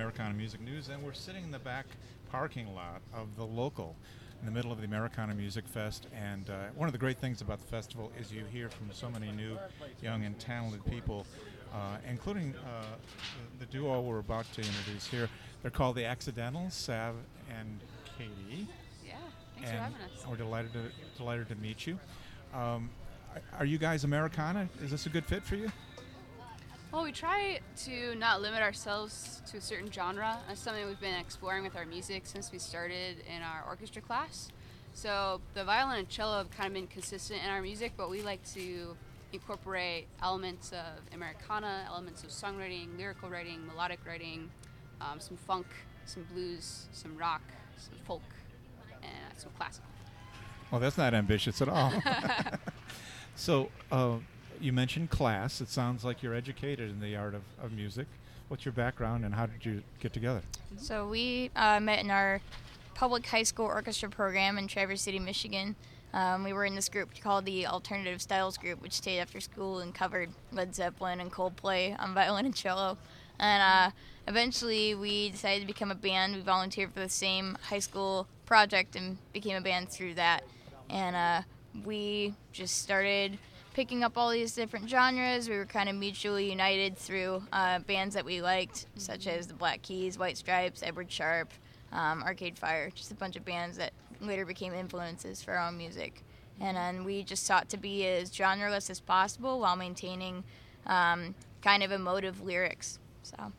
Americana Music News, and we're sitting in the back parking lot of the local in the middle of the Americana Music Fest. And uh, one of the great things about the festival is you hear from so many new, young, and talented people, uh, including uh, the, the duo we're about to introduce here. They're called the Accidentals, Sav and Katie. Yeah, thanks and for having us. We're delighted to delighted to meet you. Um, are you guys Americana? Is this a good fit for you? Well, we try to not limit ourselves to a certain genre. That's something we've been exploring with our music since we started in our orchestra class. So the violin and cello have kind of been consistent in our music, but we like to incorporate elements of Americana, elements of songwriting, lyrical writing, melodic writing, um, some funk, some blues, some rock, some folk, and some classical. Well, that's not ambitious at all. so, uh, you mentioned class. It sounds like you're educated in the art of, of music. What's your background and how did you get together? So we uh, met in our public high school orchestra program in Traverse City, Michigan. Um, we were in this group called the Alternative Styles Group, which stayed after school and covered Led Zeppelin and Coldplay on violin and cello. And uh, eventually, we decided to become a band. We volunteered for the same high school project and became a band through that. And uh, we just started picking up all these different genres. We were kind of mutually united through uh, bands that we liked, such as the Black Keys, White Stripes, Edward Sharpe, um, Arcade Fire, just a bunch of bands that later became influences for our own music. And then we just sought to be as genreless as possible while maintaining um, kind of emotive lyrics. So.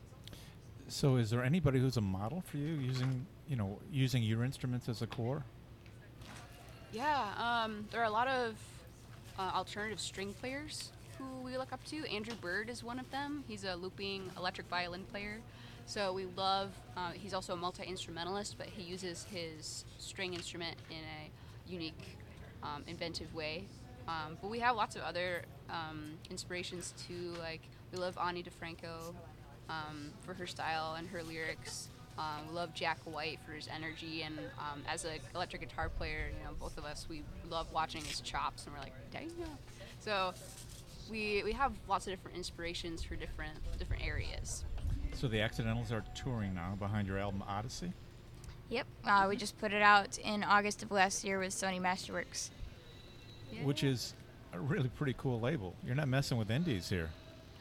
So, is there anybody who's a model for you using, you know, using your instruments as a core? Yeah, um, there are a lot of uh, alternative string players who we look up to. Andrew Bird is one of them. He's a looping electric violin player. So we love, uh, he's also a multi instrumentalist, but he uses his string instrument in a unique, um, inventive way. Um, but we have lots of other um, inspirations too. Like, we love Ani DiFranco um, for her style and her lyrics. Um, we love Jack White for his energy, and um, as an electric guitar player, you know, both of us we love watching his chops, and we're like, dang. So we we have lots of different inspirations for different different areas. So the Accidentals are touring now behind your album Odyssey. Yep, uh, we just put it out in August of last year with Sony Masterworks. Yeah. which is a really pretty cool label. You're not messing with indies here.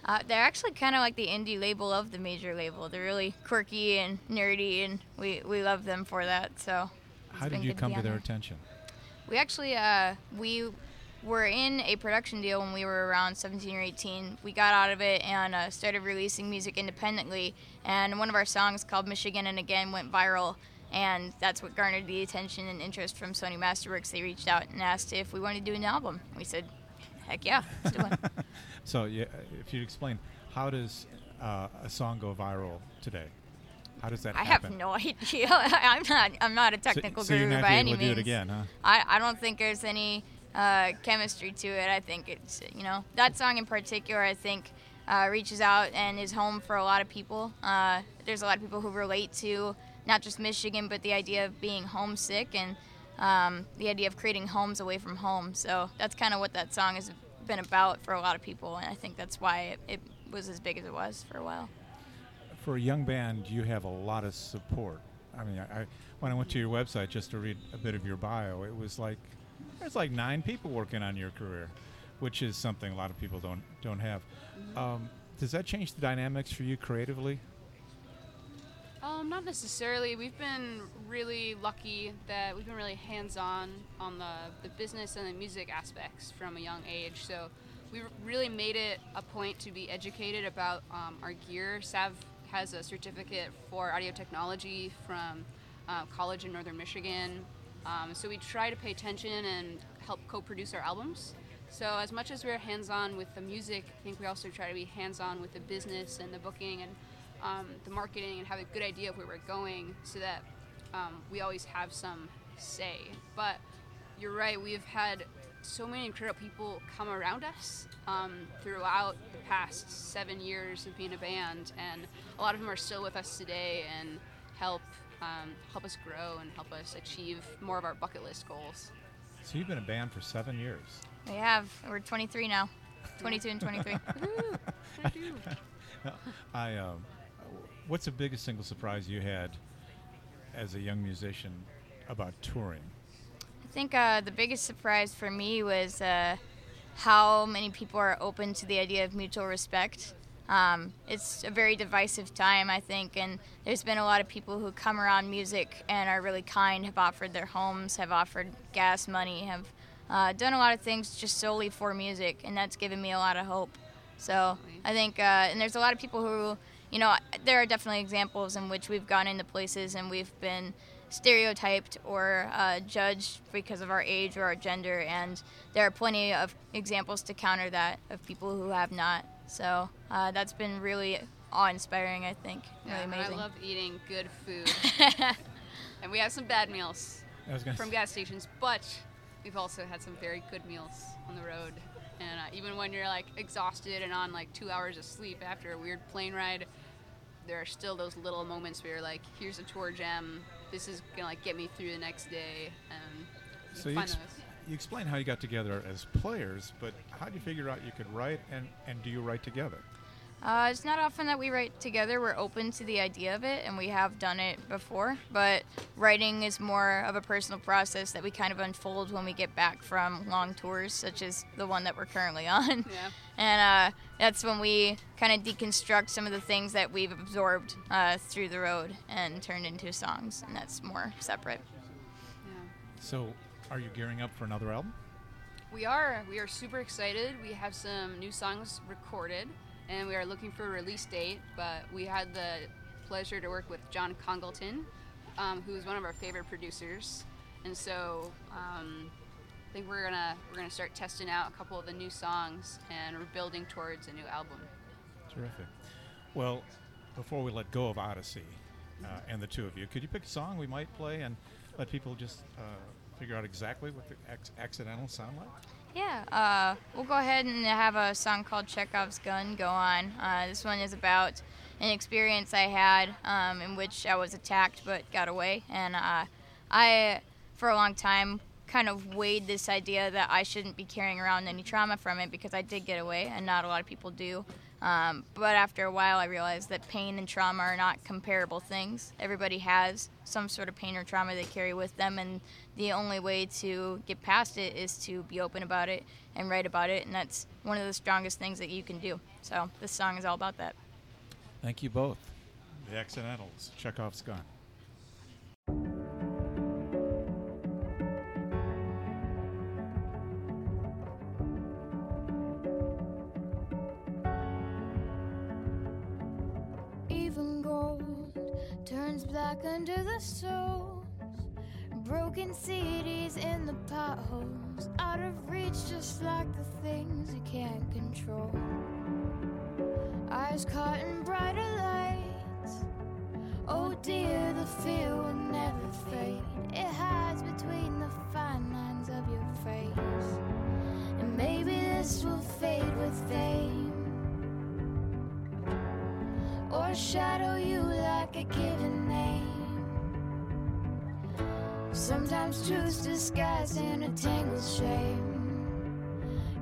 Uh, they're actually kind of like the indie label of the major label. They're really quirky and nerdy, and we, we love them for that. So, How did you come be to their attention? We actually uh, we were in a production deal when we were around 17 or 18. We got out of it and uh, started releasing music independently. And one of our songs called "Michigan and Again" went viral, and that's what garnered the attention and interest from Sony Masterworks. They reached out and asked if we wanted to do an album. We said, "Heck yeah, let's do it." So, yeah, if you'd explain, how does uh, a song go viral today? How does that happen? I happen? have no idea. I'm not. I'm not a So- technical so, you're guru not by able any to do means. it again, huh? I, I don't think there's any uh, chemistry to it. I think it's you know that song in particular. I think uh, reaches out and is home for a lot of people. Uh, there's a lot of people who relate to not just Michigan, but the idea of being homesick and um, the idea of creating homes away from home. So that's kind of what that song has been about for a lot of people, and I think that's why it, it was as big as it was for a while. For a young band, you have a lot of support. I mean, I, I when I went to your website just to read a bit of your bio, it was like there's like nine people working on your career, which is something a lot of people don't don't have. Um, does that change the dynamics for you creatively? Um, not necessarily. We've been really lucky that we've been really hands-on on the, the business and the music aspects from a young age. So we really made it a point to be educated about um, our gear. Sav has a certificate for audio technology from uh, college in Northern Michigan. Um, so we try to pay attention and help co-produce our albums. So as much as we're hands-on with the music, I think we also try to be hands-on with the business and the booking and um, the marketing and have a good idea of where we're going so that um, we always have some say. But you're right, we've had so many incredible people come around us um, throughout the past seven years of being a band, and a lot of them are still with us today and help um, help us grow and help us achieve more of our bucket list goals. So you've been a band for seven years. We have. We're 23 now. 22 and 23. I um, what's the biggest single surprise you had as a young musician about touring? I think uh, the biggest surprise for me was uh, how many people are open to the idea of mutual respect. Um, it's a very divisive time, I think, and there's been a lot of people who come around music and are really kind, have offered their homes, have offered gas money, have uh, done a lot of things just solely for music, and that's given me a lot of hope. So I think, uh, and there's a lot of people who, you know, there are definitely examples in which we've gone into places and we've been stereotyped or uh, judged because of our age or our gender, and there are plenty of examples to counter that of people who have not. So uh, that's been really awe-inspiring, I think. Yeah, really and amazing. I love eating good food. and we have some bad meals I was gonna from gas stations, but we've also had some very good meals on the road. And uh, even when you're like exhausted and on like two hours of sleep after a weird plane ride, there are still those little moments where you're like, here's a tour gem. This is gonna like get me through the next day. And So you, find ex- those. you explained how you got together as players, but how did you figure out you could write, and, and do you write together? Uh, it's not often that we write together. We're open to the idea of it, and we have done it before. But writing is more of a personal process that we kind of unfold when we get back from long tours, such as the one that we're currently on. Yeah. And uh, that's when we kind of deconstruct some of the things that we've absorbed uh, through the road and turned into songs, and that's more separate. Yeah. So, are you gearing up for another album? We are. We are super excited. We have some new songs recorded, and we are looking for a release date. But we had the pleasure to work with John Congleton, um, who is one of our favorite producers, and so um, I think we're gonna we're gonna start testing out a couple of the new songs, and we're building towards a new album. Terrific. Well, before we let go of Odyssey uh, and the two of you, could you pick a song we might play and let people just uh, figure out exactly what the ac- accidentals sound like? Yeah, uh, we'll go ahead and have a song called Chekhov's Gun go on. Uh, this one is about an experience I had um, in which I was attacked but got away. And uh, I, for a long time, kind of weighed this idea that I shouldn't be carrying around any trauma from it because I did get away, and not a lot of people do. Um, but after a while, I realized that pain and trauma are not comparable things. Everybody has some sort of pain or trauma they carry with them, and the only way to get past it is to be open about it and write about it, and that's one of the strongest things that you can do. So this song is all about that. Thank you both. The Accidentals, Chekhov's Gun. Turns black under the soles. Broken cities in the potholes. Out of reach, just like the things you can't control. Eyes caught in brighter lights. Oh dear, the fear will never fade. It hides between the fine lines of your face. And maybe this will fade with fame or shadow you like a given name. Sometimes truth's disguised in a tangled shame.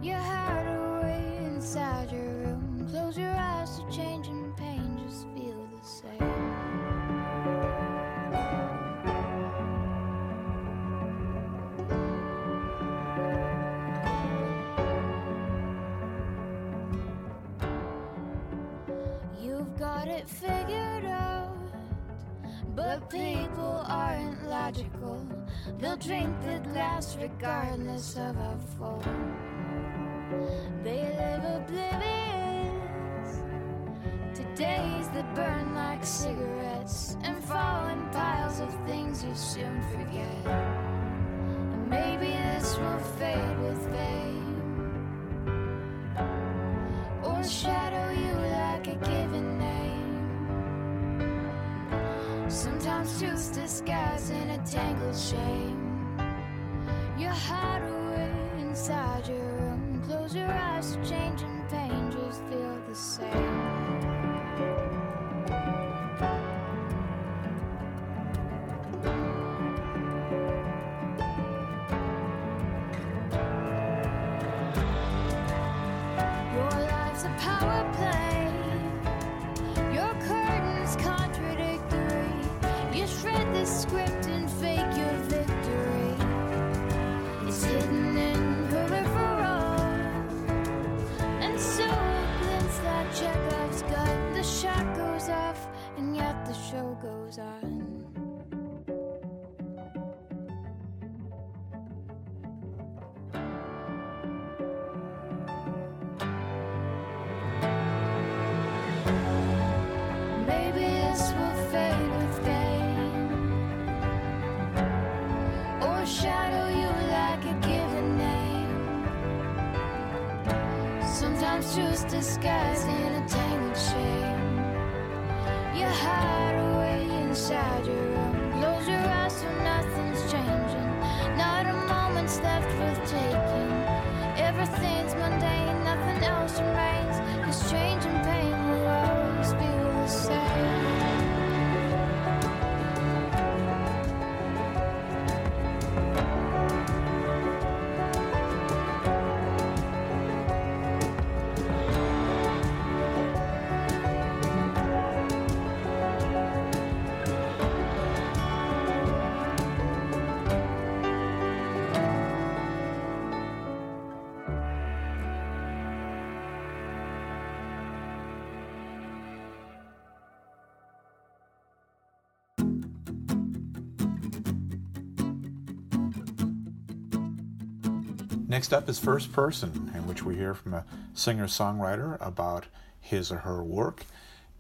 You hide away inside your room. Close your eyes to change and pain, just feel the same. Logical. They'll drink the glass regardless of our fault. They live oblivious to days that burn like cigarettes and fall in piles of things you soon forget. And maybe this will fade tangled shame. You hide away inside your room. Close your eyes Sometimes Next up is First Person, in which we hear from a singer songwriter about his or her work.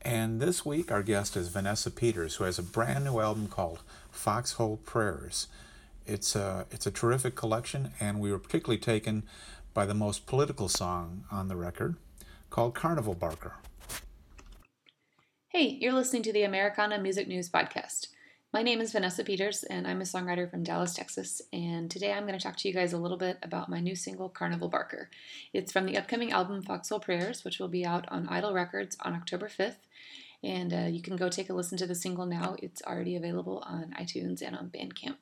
And this week, our guest is Vanessa Peters, who has a brand new album called Foxhole Prayers. It's a, it's a terrific collection, and we were particularly taken by the most political song on the record called Carnival Barker. Hey, you're listening to the Americana Music News Podcast. My name is Vanessa Peters, and I'm a songwriter from Dallas, Texas. And today I'm going to talk to you guys a little bit about my new single, Carnival Barker. It's from the upcoming album Foxhole Prayers, which will be out on Idol Records on October 5th. And uh, you can go take a listen to the single now. It's already available on iTunes and on Bandcamp.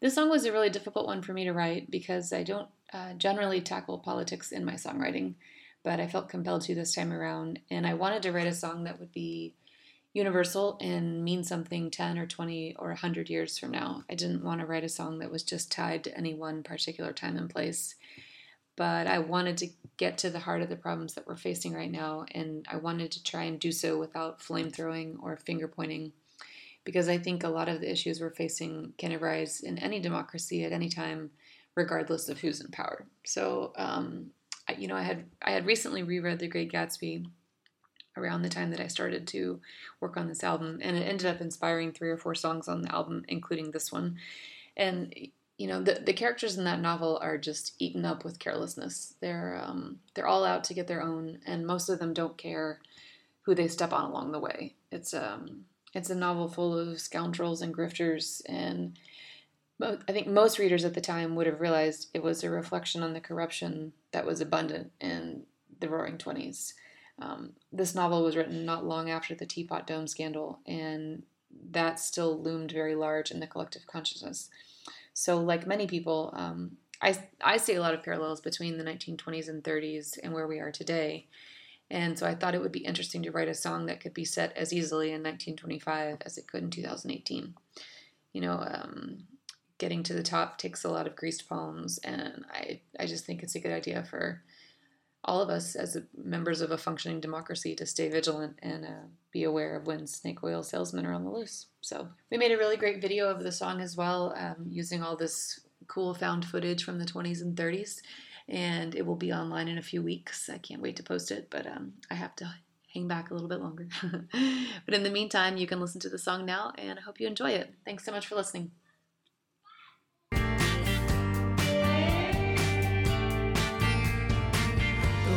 This song was a really difficult one for me to write because I don't uh, generally tackle politics in my songwriting, but I felt compelled to this time around. And I wanted to write a song that would be universal and mean something 10 or 20 or 100 years from now. I didn't want to write a song that was just tied to any one particular time and place. But I wanted to get to the heart of the problems that we're facing right now, and I wanted to try and do so without flame throwing or finger pointing, because I think a lot of the issues we're facing can arise in any democracy at any time, regardless of who's in power. So, um, you know, I had I had recently reread The Great Gatsby around the time that I started to work on this album, and it ended up inspiring three or four songs on the album, including this one. And you know, the the characters in that novel are just eaten up with carelessness. They're um, they're all out to get their own, and most of them don't care who they step on along the way. It's um it's a novel full of scoundrels and grifters, and I think most readers at the time would have realized it was a reflection on the corruption that was abundant in the Roaring Twenties. Um, this novel was written not long after the Teapot Dome scandal, and that still loomed very large in the collective consciousness. So, like many people, um, I, I see a lot of parallels between the 1920s and 30s and where we are today. And so I thought it would be interesting to write a song that could be set as easily in 1925 as it could in 2018. You know, um, getting to the top takes a lot of greased palms, and I, I just think it's a good idea for all of us as members of a functioning democracy to stay vigilant and uh, be aware of when snake oil salesmen are on the loose. So we made a really great video of the song as well, um, using all this cool found footage from the 20s and 30s, and it will be online in a few weeks. I can't wait to post it, but um, I have to hang back a little bit longer. but in the meantime, you can listen to the song now, and I hope you enjoy it. Thanks so much for listening.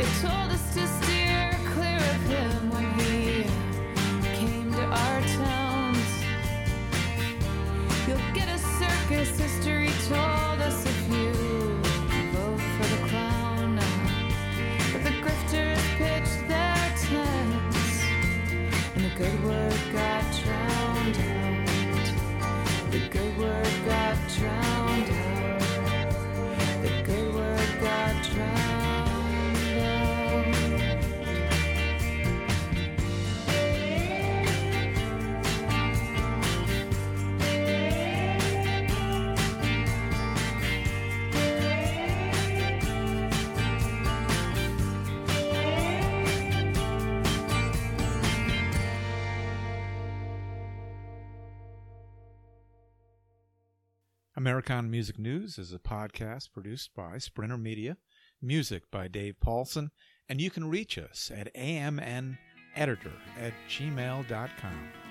It told us American Music News is a podcast produced by Sprinter Media, music by Dave Paulson, and you can reach us at amneditor at gmail.com.